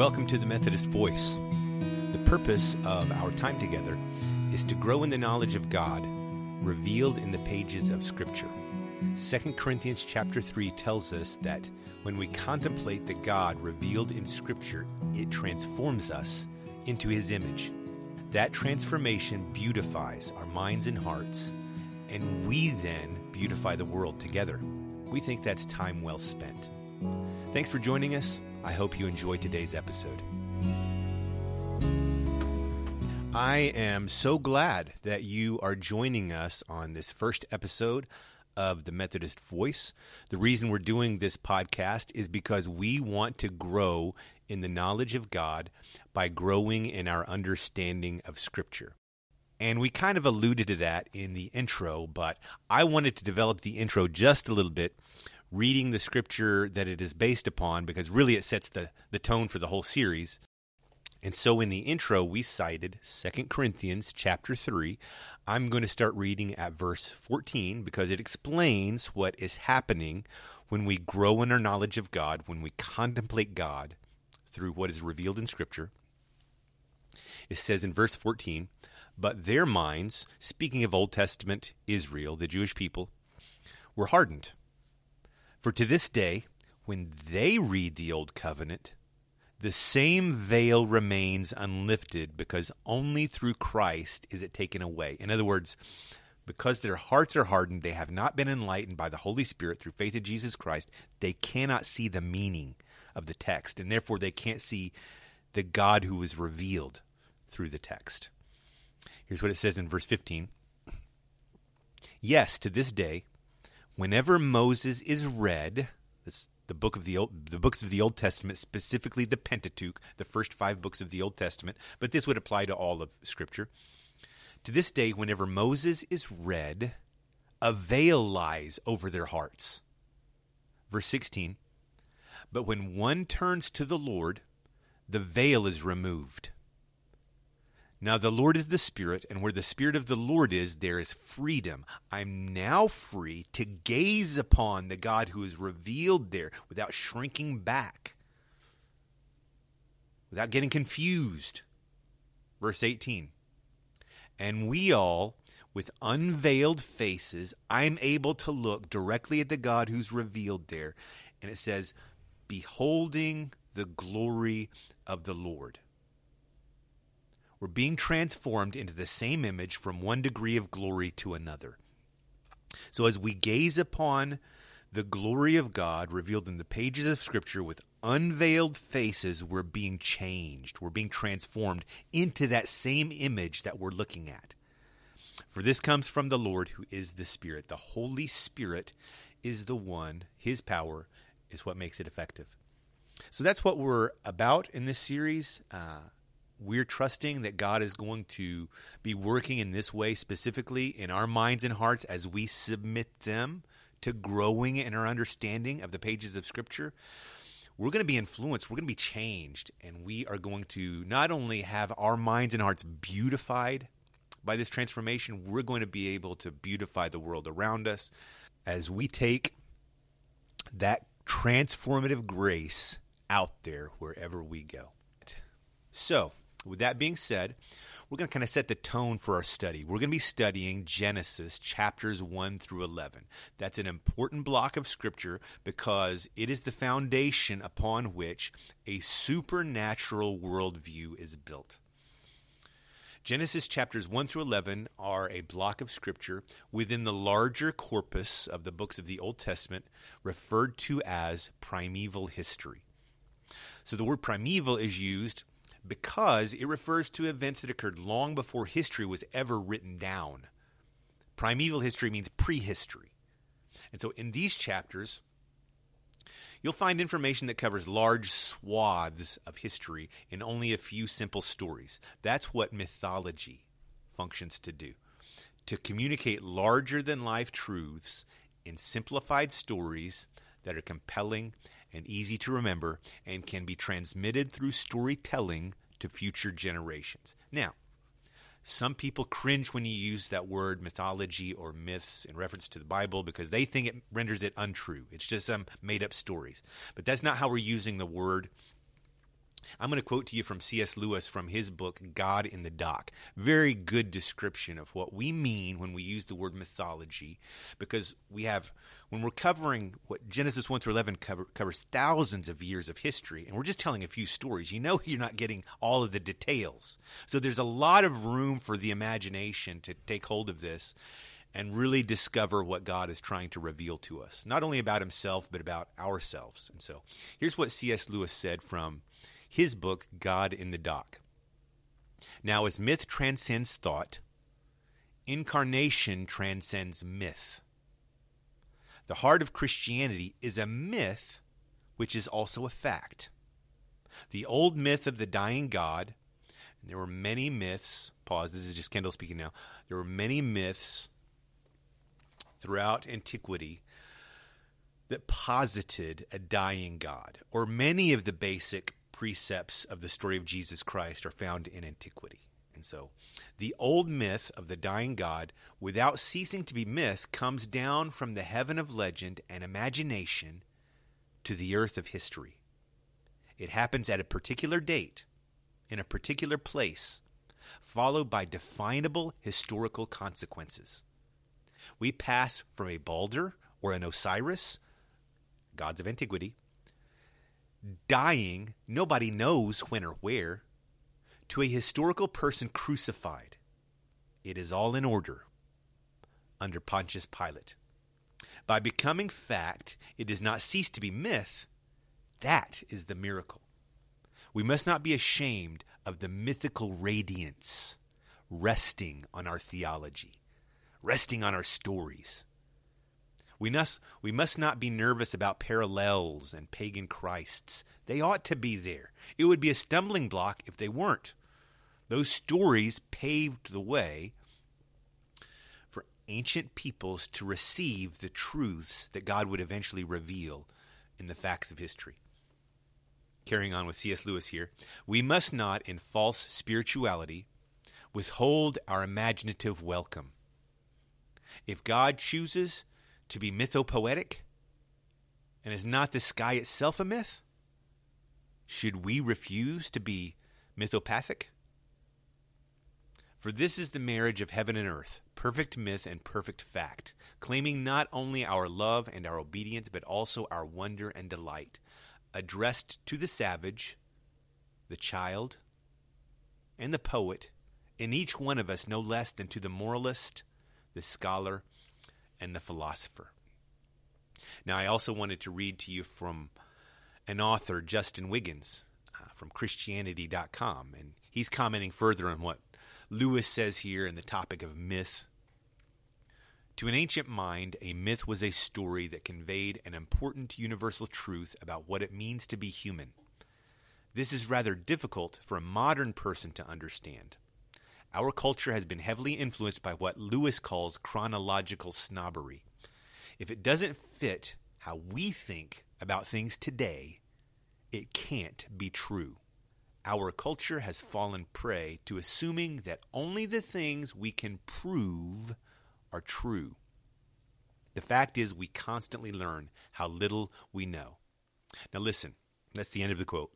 Welcome to the Methodist Voice. The purpose of our time together is to grow in the knowledge of God revealed in the pages of Scripture. 2 Corinthians chapter 3 tells us that when we contemplate the God revealed in Scripture, it transforms us into His image. That transformation beautifies our minds and hearts, and we then beautify the world together. We think that's time well spent. Thanks for joining us. I hope you enjoyed today's episode. I am so glad that you are joining us on this first episode of the Methodist Voice. The reason we're doing this podcast is because we want to grow in the knowledge of God by growing in our understanding of Scripture. And we kind of alluded to that in the intro, but I wanted to develop the intro just a little bit reading the scripture that it is based upon because really it sets the, the tone for the whole series. And so in the intro we cited 2 Corinthians chapter 3. I'm going to start reading at verse 14 because it explains what is happening when we grow in our knowledge of God, when we contemplate God through what is revealed in scripture. It says in verse 14, but their minds, speaking of Old Testament Israel, the Jewish people, were hardened for to this day, when they read the Old Covenant, the same veil remains unlifted because only through Christ is it taken away. In other words, because their hearts are hardened, they have not been enlightened by the Holy Spirit through faith in Jesus Christ, they cannot see the meaning of the text, and therefore they can't see the God who is revealed through the text. Here's what it says in verse 15 Yes, to this day, whenever Moses is read, this, the book of the Old, the books of the Old Testament, specifically the Pentateuch, the first five books of the Old Testament, but this would apply to all of Scripture. To this day, whenever Moses is read, a veil lies over their hearts. Verse 16 But when one turns to the Lord, the veil is removed. Now the Lord is the Spirit, and where the Spirit of the Lord is, there is freedom. I'm now free to gaze upon the God who is revealed there without shrinking back, without getting confused. Verse 18 And we all, with unveiled faces, I'm able to look directly at the God who's revealed there. And it says, Beholding the glory of the Lord. We're being transformed into the same image from one degree of glory to another. So as we gaze upon the glory of God revealed in the pages of Scripture with unveiled faces, we're being changed. We're being transformed into that same image that we're looking at. For this comes from the Lord who is the Spirit. The Holy Spirit is the one, His power is what makes it effective. So that's what we're about in this series. Uh, we're trusting that God is going to be working in this way specifically in our minds and hearts as we submit them to growing in our understanding of the pages of Scripture. We're going to be influenced, we're going to be changed, and we are going to not only have our minds and hearts beautified by this transformation, we're going to be able to beautify the world around us as we take that transformative grace out there wherever we go. So, with that being said, we're going to kind of set the tone for our study. We're going to be studying Genesis chapters 1 through 11. That's an important block of scripture because it is the foundation upon which a supernatural worldview is built. Genesis chapters 1 through 11 are a block of scripture within the larger corpus of the books of the Old Testament referred to as primeval history. So the word primeval is used because it refers to events that occurred long before history was ever written down. Primeval history means prehistory. And so in these chapters, you'll find information that covers large swaths of history in only a few simple stories. That's what mythology functions to do to communicate larger than life truths in simplified stories that are compelling and easy to remember and can be transmitted through storytelling to future generations. Now, some people cringe when you use that word mythology or myths in reference to the Bible because they think it renders it untrue. It's just some made up stories. But that's not how we're using the word I'm going to quote to you from C.S. Lewis from his book, God in the Dock. Very good description of what we mean when we use the word mythology, because we have, when we're covering what Genesis 1 through 11 cover, covers thousands of years of history, and we're just telling a few stories, you know you're not getting all of the details. So there's a lot of room for the imagination to take hold of this and really discover what God is trying to reveal to us, not only about himself, but about ourselves. And so here's what C.S. Lewis said from his book, God in the Dock. Now, as myth transcends thought, incarnation transcends myth. The heart of Christianity is a myth, which is also a fact. The old myth of the dying God, and there were many myths, pause, this is just Kendall speaking now. There were many myths throughout antiquity that posited a dying God, or many of the basic precepts of the story of Jesus Christ are found in antiquity. And so, the old myth of the dying God, without ceasing to be myth, comes down from the heaven of legend and imagination to the earth of history. It happens at a particular date, in a particular place, followed by definable historical consequences. We pass from a Balder or an Osiris, gods of antiquity, dying, nobody knows when or where, to a historical person crucified. It is all in order under Pontius Pilate. By becoming fact, it does not cease to be myth. That is the miracle. We must not be ashamed of the mythical radiance resting on our theology, resting on our stories. We must, we must not be nervous about parallels and pagan Christs. They ought to be there. It would be a stumbling block if they weren't. Those stories paved the way for ancient peoples to receive the truths that God would eventually reveal in the facts of history. Carrying on with C.S. Lewis here, we must not, in false spirituality, withhold our imaginative welcome. If God chooses to be mythopoetic? And is not the sky itself a myth? Should we refuse to be mythopathic? For this is the marriage of heaven and earth, perfect myth and perfect fact, claiming not only our love and our obedience, but also our wonder and delight, addressed to the savage, the child, and the poet, in each one of us no less than to the moralist, the scholar, and the philosopher. Now, I also wanted to read to you from an author, Justin Wiggins, uh, from Christianity.com, and he's commenting further on what Lewis says here in the topic of myth. To an ancient mind, a myth was a story that conveyed an important universal truth about what it means to be human. This is rather difficult for a modern person to understand. Our culture has been heavily influenced by what Lewis calls chronological snobbery. If it doesn't fit how we think about things today, it can't be true. Our culture has fallen prey to assuming that only the things we can prove are true. The fact is, we constantly learn how little we know. Now, listen, that's the end of the quote.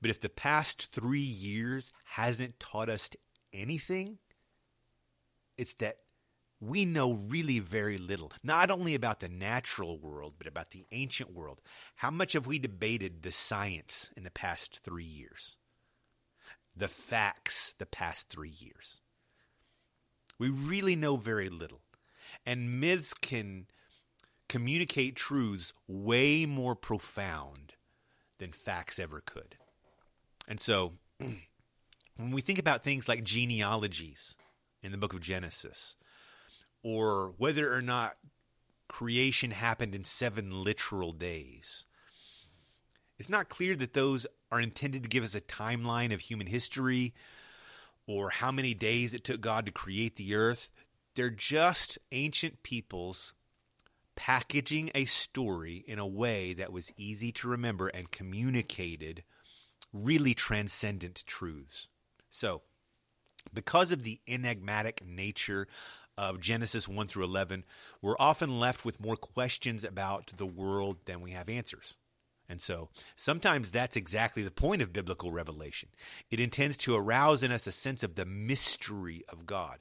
But if the past three years hasn't taught us anything, it's that we know really very little, not only about the natural world, but about the ancient world. How much have we debated the science in the past three years? The facts the past three years. We really know very little. And myths can communicate truths way more profound than facts ever could. And so, when we think about things like genealogies in the book of Genesis, or whether or not creation happened in seven literal days, it's not clear that those are intended to give us a timeline of human history or how many days it took God to create the earth. They're just ancient peoples packaging a story in a way that was easy to remember and communicated really transcendent truths. So, because of the enigmatic nature of Genesis 1 through 11, we're often left with more questions about the world than we have answers. And so sometimes that's exactly the point of biblical revelation. It intends to arouse in us a sense of the mystery of God,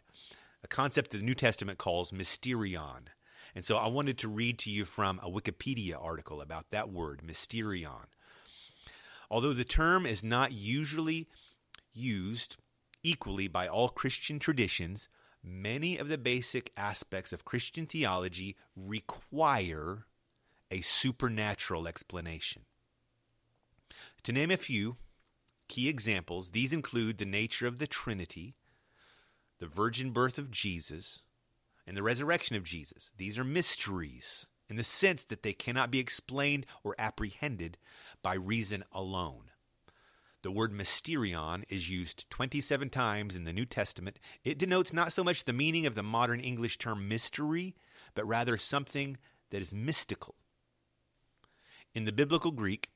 a concept that the New Testament calls mysterion. And so I wanted to read to you from a Wikipedia article about that word, mysterion. Although the term is not usually used equally by all Christian traditions, many of the basic aspects of Christian theology require a supernatural explanation. To name a few key examples, these include the nature of the Trinity, the virgin birth of Jesus, and the resurrection of Jesus. These are mysteries in the sense that they cannot be explained or apprehended by reason alone. The word mysterion is used 27 times in the New Testament. It denotes not so much the meaning of the modern English term mystery, but rather something that is mystical. In the biblical Greek,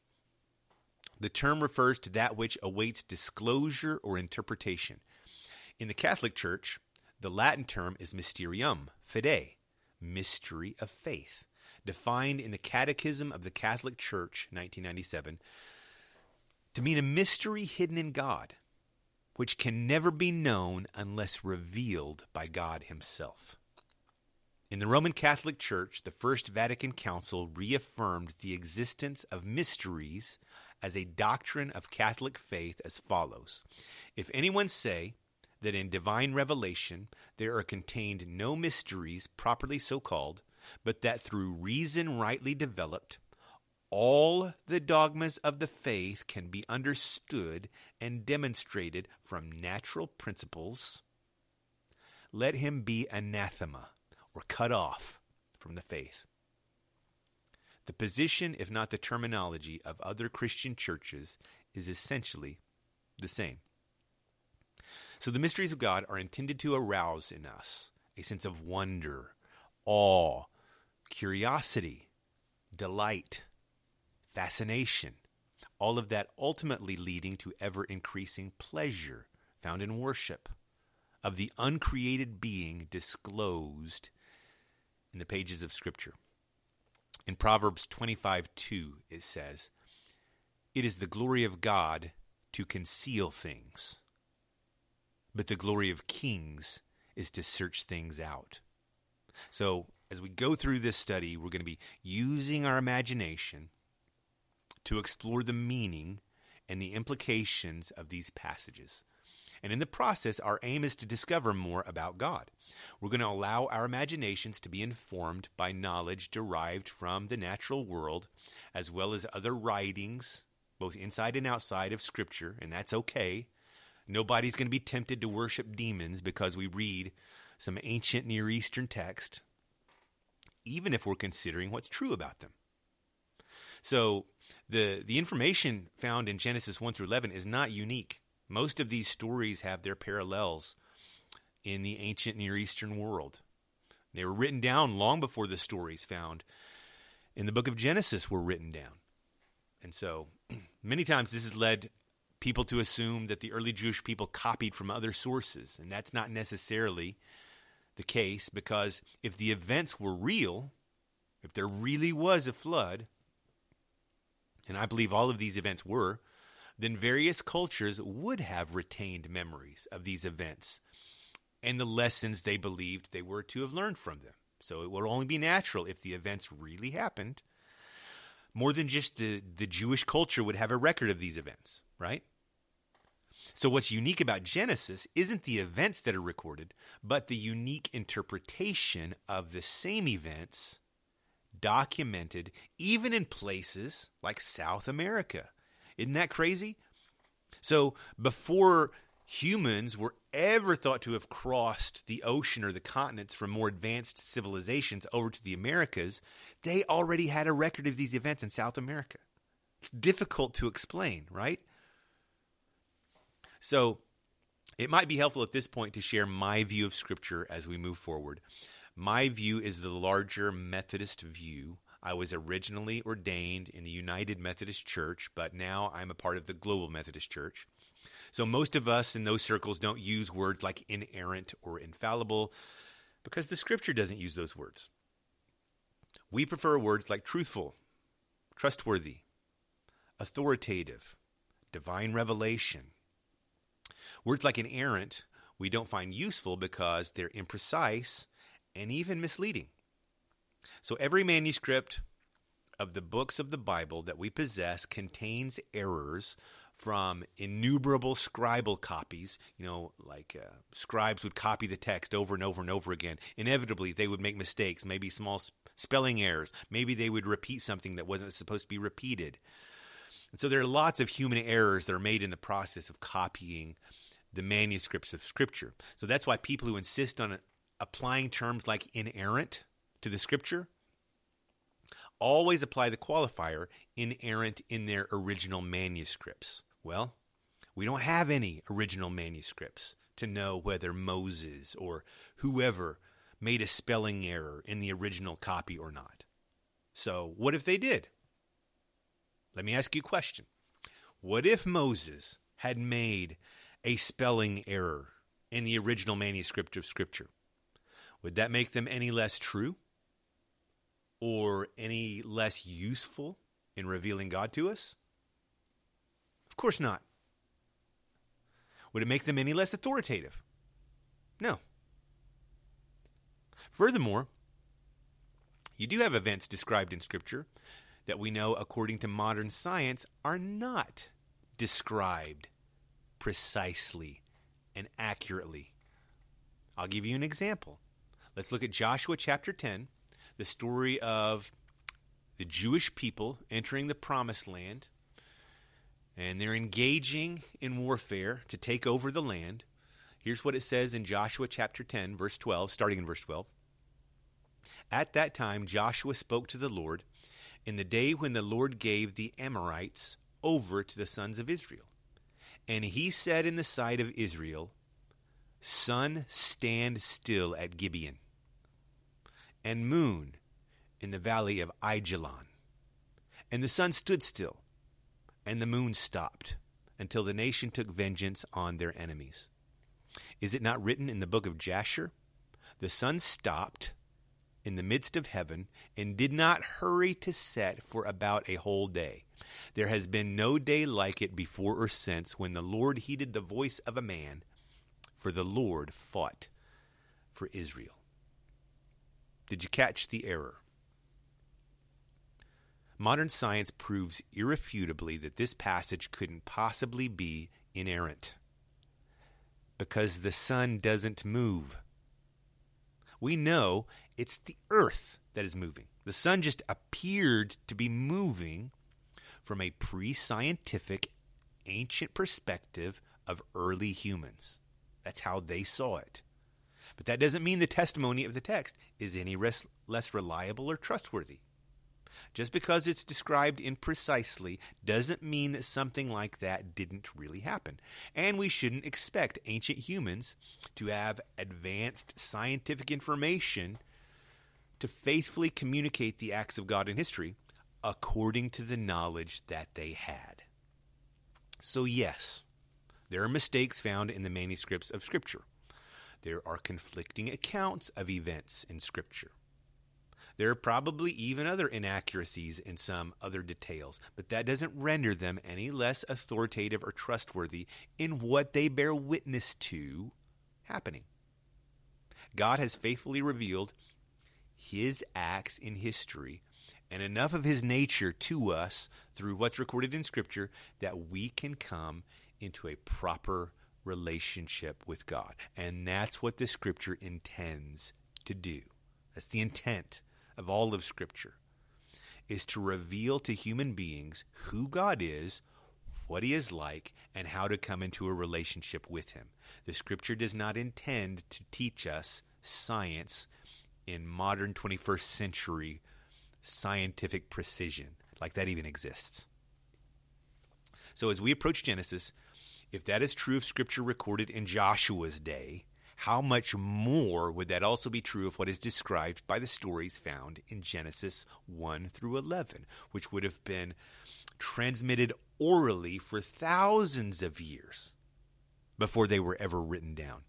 the term refers to that which awaits disclosure or interpretation. In the Catholic Church, the Latin term is mysterium, fidei, mystery of faith, defined in the Catechism of the Catholic Church, 1997, to mean a mystery hidden in God, which can never be known unless revealed by God Himself. In the Roman Catholic Church, the First Vatican Council reaffirmed the existence of mysteries as a doctrine of Catholic faith as follows If anyone say that in divine revelation there are contained no mysteries properly so called, but that through reason rightly developed, all the dogmas of the faith can be understood and demonstrated from natural principles, let him be anathema or cut off from the faith. The position, if not the terminology, of other Christian churches is essentially the same. So the mysteries of God are intended to arouse in us a sense of wonder, awe, curiosity, delight, fascination, all of that ultimately leading to ever increasing pleasure found in worship of the uncreated being disclosed in the pages of Scripture. In Proverbs 25 2, it says, It is the glory of God to conceal things, but the glory of kings is to search things out. So, as we go through this study, we're going to be using our imagination to explore the meaning and the implications of these passages. And in the process, our aim is to discover more about God. We're going to allow our imaginations to be informed by knowledge derived from the natural world, as well as other writings, both inside and outside of Scripture, and that's okay. Nobody's going to be tempted to worship demons because we read some ancient Near Eastern text, even if we're considering what's true about them. So, the, the information found in Genesis 1 through 11 is not unique. Most of these stories have their parallels in the ancient Near Eastern world. They were written down long before the stories found in the book of Genesis were written down. And so many times this has led people to assume that the early Jewish people copied from other sources. And that's not necessarily the case because if the events were real, if there really was a flood, and I believe all of these events were, then various cultures would have retained memories of these events and the lessons they believed they were to have learned from them. So it would only be natural if the events really happened. More than just the, the Jewish culture would have a record of these events, right? So, what's unique about Genesis isn't the events that are recorded, but the unique interpretation of the same events documented even in places like South America. Isn't that crazy? So before humans were ever thought to have crossed the ocean or the continents from more advanced civilizations over to the Americas, they already had a record of these events in South America. It's difficult to explain, right? So it might be helpful at this point to share my view of Scripture as we move forward. My view is the larger Methodist view I was originally ordained in the United Methodist Church, but now I'm a part of the Global Methodist Church. So most of us in those circles don't use words like inerrant or infallible because the scripture doesn't use those words. We prefer words like truthful, trustworthy, authoritative, divine revelation. Words like inerrant we don't find useful because they're imprecise and even misleading. So every manuscript of the books of the Bible that we possess contains errors from innumerable scribal copies. You know, like uh, scribes would copy the text over and over and over again. Inevitably, they would make mistakes, maybe small spelling errors. Maybe they would repeat something that wasn't supposed to be repeated. And so there are lots of human errors that are made in the process of copying the manuscripts of Scripture. So that's why people who insist on applying terms like inerrant to the Scripture always apply the qualifier inerrant in their original manuscripts. Well, we don't have any original manuscripts to know whether Moses or whoever made a spelling error in the original copy or not. So, what if they did? Let me ask you a question. What if Moses had made a spelling error in the original manuscript of Scripture? Would that make them any less true or any less useful in revealing God to us? Of course not. Would it make them any less authoritative? No. Furthermore, you do have events described in Scripture that we know, according to modern science, are not described precisely and accurately. I'll give you an example. Let's look at Joshua chapter 10, the story of the Jewish people entering the promised land and they're engaging in warfare to take over the land. Here's what it says in Joshua chapter 10, verse 12, starting in verse 12. At that time, Joshua spoke to the Lord in the day when the Lord gave the Amorites over to the sons of Israel. And he said in the sight of Israel, Sun, stand still at Gibeon, and moon in the valley of Ajalon. And the sun stood still and the moon stopped until the nation took vengeance on their enemies. Is it not written in the book of Jasher? The sun stopped in the midst of heaven and did not hurry to set for about a whole day. There has been no day like it before or since when the Lord heeded the voice of a man, for the Lord fought for Israel. Did you catch the error? Modern science proves irrefutably that this passage couldn't possibly be inerrant because the sun doesn't move. We know it's the earth that is moving. The sun just appeared to be moving from a pre scientific, ancient perspective of early humans. That's how they saw it. But that doesn't mean the testimony of the text is any less reliable or trustworthy. Just because it's described imprecisely doesn't mean that something like that didn't really happen. And we shouldn't expect ancient humans to have advanced scientific information to faithfully communicate the acts of God in history according to the knowledge that they had. So, yes, there are mistakes found in the manuscripts of Scripture. There are conflicting accounts of events in Scripture. There are probably even other inaccuracies in some other details, but that doesn't render them any less authoritative or trustworthy in what they bear witness to happening. God has faithfully revealed his acts in history and enough of his nature to us through what's recorded in Scripture that we can come into a proper relationship with God. And that's what the Scripture intends to do. That's the intent of all of Scripture is to reveal to human beings who God is, what He is like, and how to come into a relationship with Him. The Scripture does not intend to teach us science in modern 21st century scientific precision, like that even exists. So, as we approach Genesis, if that is true of Scripture recorded in Joshua's day, how much more would that also be true of what is described by the stories found in Genesis 1 through 11, which would have been transmitted orally for thousands of years before they were ever written down?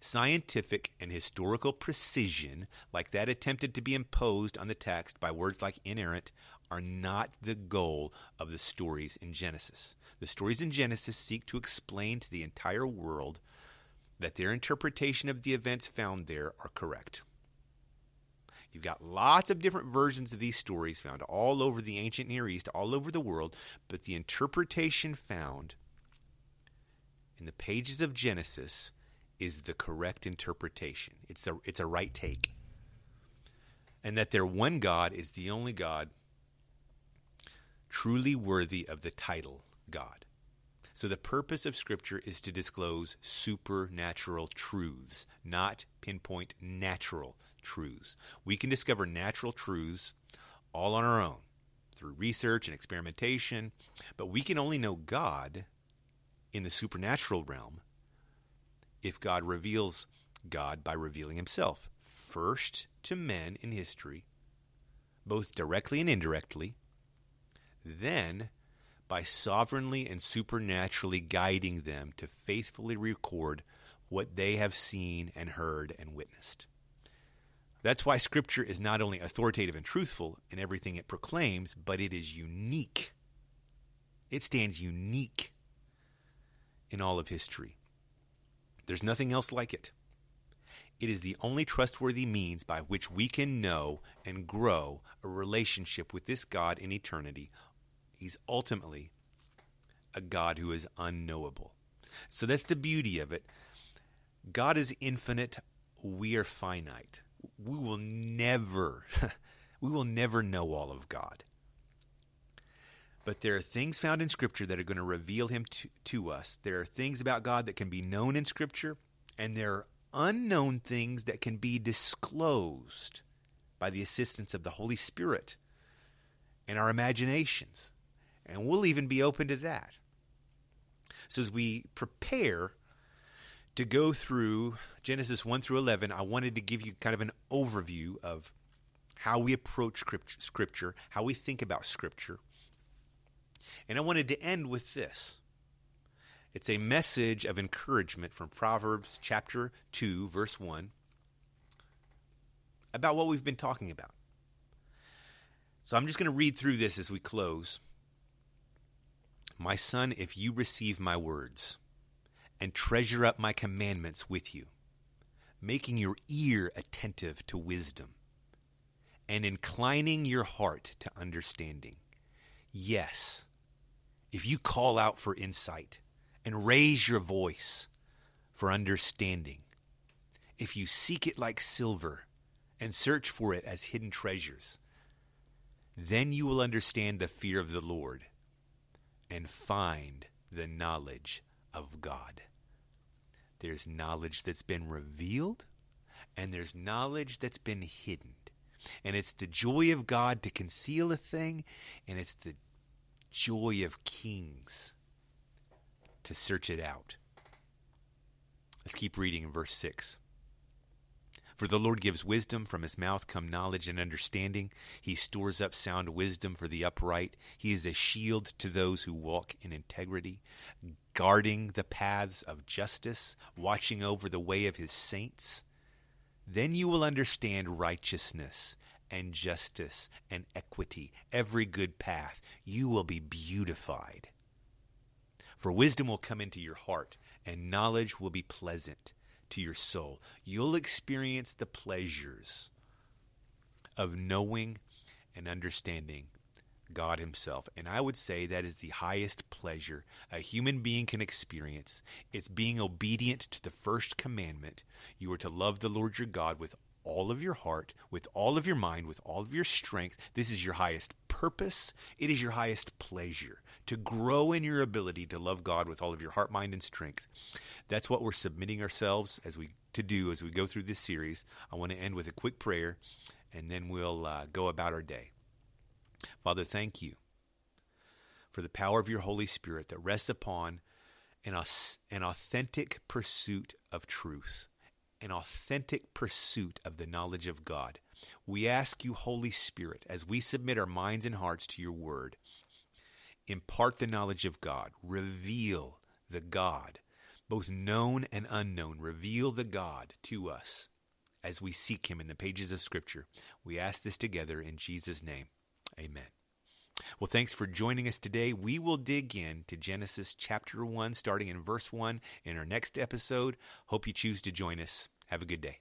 Scientific and historical precision, like that attempted to be imposed on the text by words like inerrant, are not the goal of the stories in Genesis. The stories in Genesis seek to explain to the entire world that their interpretation of the events found there are correct. You've got lots of different versions of these stories found all over the ancient Near East, all over the world, but the interpretation found in the pages of Genesis is the correct interpretation. It's a, it's a right take. And that their one God is the only God truly worthy of the title God. So the purpose of Scripture is to disclose supernatural truths, not pinpoint natural truths. We can discover natural truths all on our own through research and experimentation, but we can only know God in the supernatural realm if God reveals God by revealing himself, first to men in history, both directly and indirectly, then by sovereignly and supernaturally guiding them to faithfully record what they have seen and heard and witnessed. That's why Scripture is not only authoritative and truthful in everything it proclaims, but it is unique. It stands unique in all of history. There's nothing else like it. It is the only trustworthy means by which we can know and grow a relationship with this God in eternity. He's ultimately a God who is unknowable. So that's the beauty of it. God is infinite, we are finite we will never, we will never know all of God. But there are things found in Scripture that are going to reveal Him to, to us. There are things about God that can be known in Scripture, and there are unknown things that can be disclosed by the assistance of the Holy Spirit and our imaginations. And we'll even be open to that. So as we prepare to go through Genesis 1 through 11, I wanted to give you kind of an overview of how we approach Scripture, how we think about Scripture. And I wanted to end with this. It's a message of encouragement from Proverbs chapter 2, verse 1, about what we've been talking about. So I'm just going to read through this as we close. My son, if you receive my words, and treasure up my commandments with you, making your ear attentive to wisdom, and inclining your heart to understanding. Yes, if you call out for insight and raise your voice for understanding, if you seek it like silver and search for it as hidden treasures, then you will understand the fear of the Lord and find the knowledge of God. There's knowledge that's been revealed, and there's knowledge that's been hidden. And it's the joy of God to conceal a thing, and it's the joy of kings to search it out. Let's keep reading in verse 6. For the Lord gives wisdom, from his mouth come knowledge and understanding. He stores up sound wisdom for the upright. He is a shield to those who walk in integrity, guarding the paths of justice, watching over the way of his saints. Then you will understand righteousness and justice and equity, every good path. You will be beautified. For wisdom will come into your heart, and knowledge will be pleasant to your soul. You'll experience the pleasures of knowing and understanding God Himself. And I would say that is the highest pleasure a human being can experience. It's being obedient to the first commandment. You are to love the Lord your God with all of your heart, with all of your mind, with all of your strength. This is your highest purpose. It is your highest pleasure to grow in your ability to love God with all of your heart, mind, and strength. That's what we're submitting ourselves as we to do as we go through this series. I want to end with a quick prayer, and then we'll uh, go about our day. Father, thank you for the power of your Holy Spirit that rests upon an, an authentic pursuit of truth, an authentic pursuit of the knowledge of God. We ask you, Holy Spirit, as we submit our minds and hearts to your word, impart the knowledge of God, reveal the God both known and unknown, reveal the God to us as we seek him in the pages of Scripture. We ask this together in Jesus' name. Amen. Well, thanks for joining us today. We will dig in to Genesis chapter 1, starting in verse 1 in our next episode. Hope you choose to join us. Have a good day.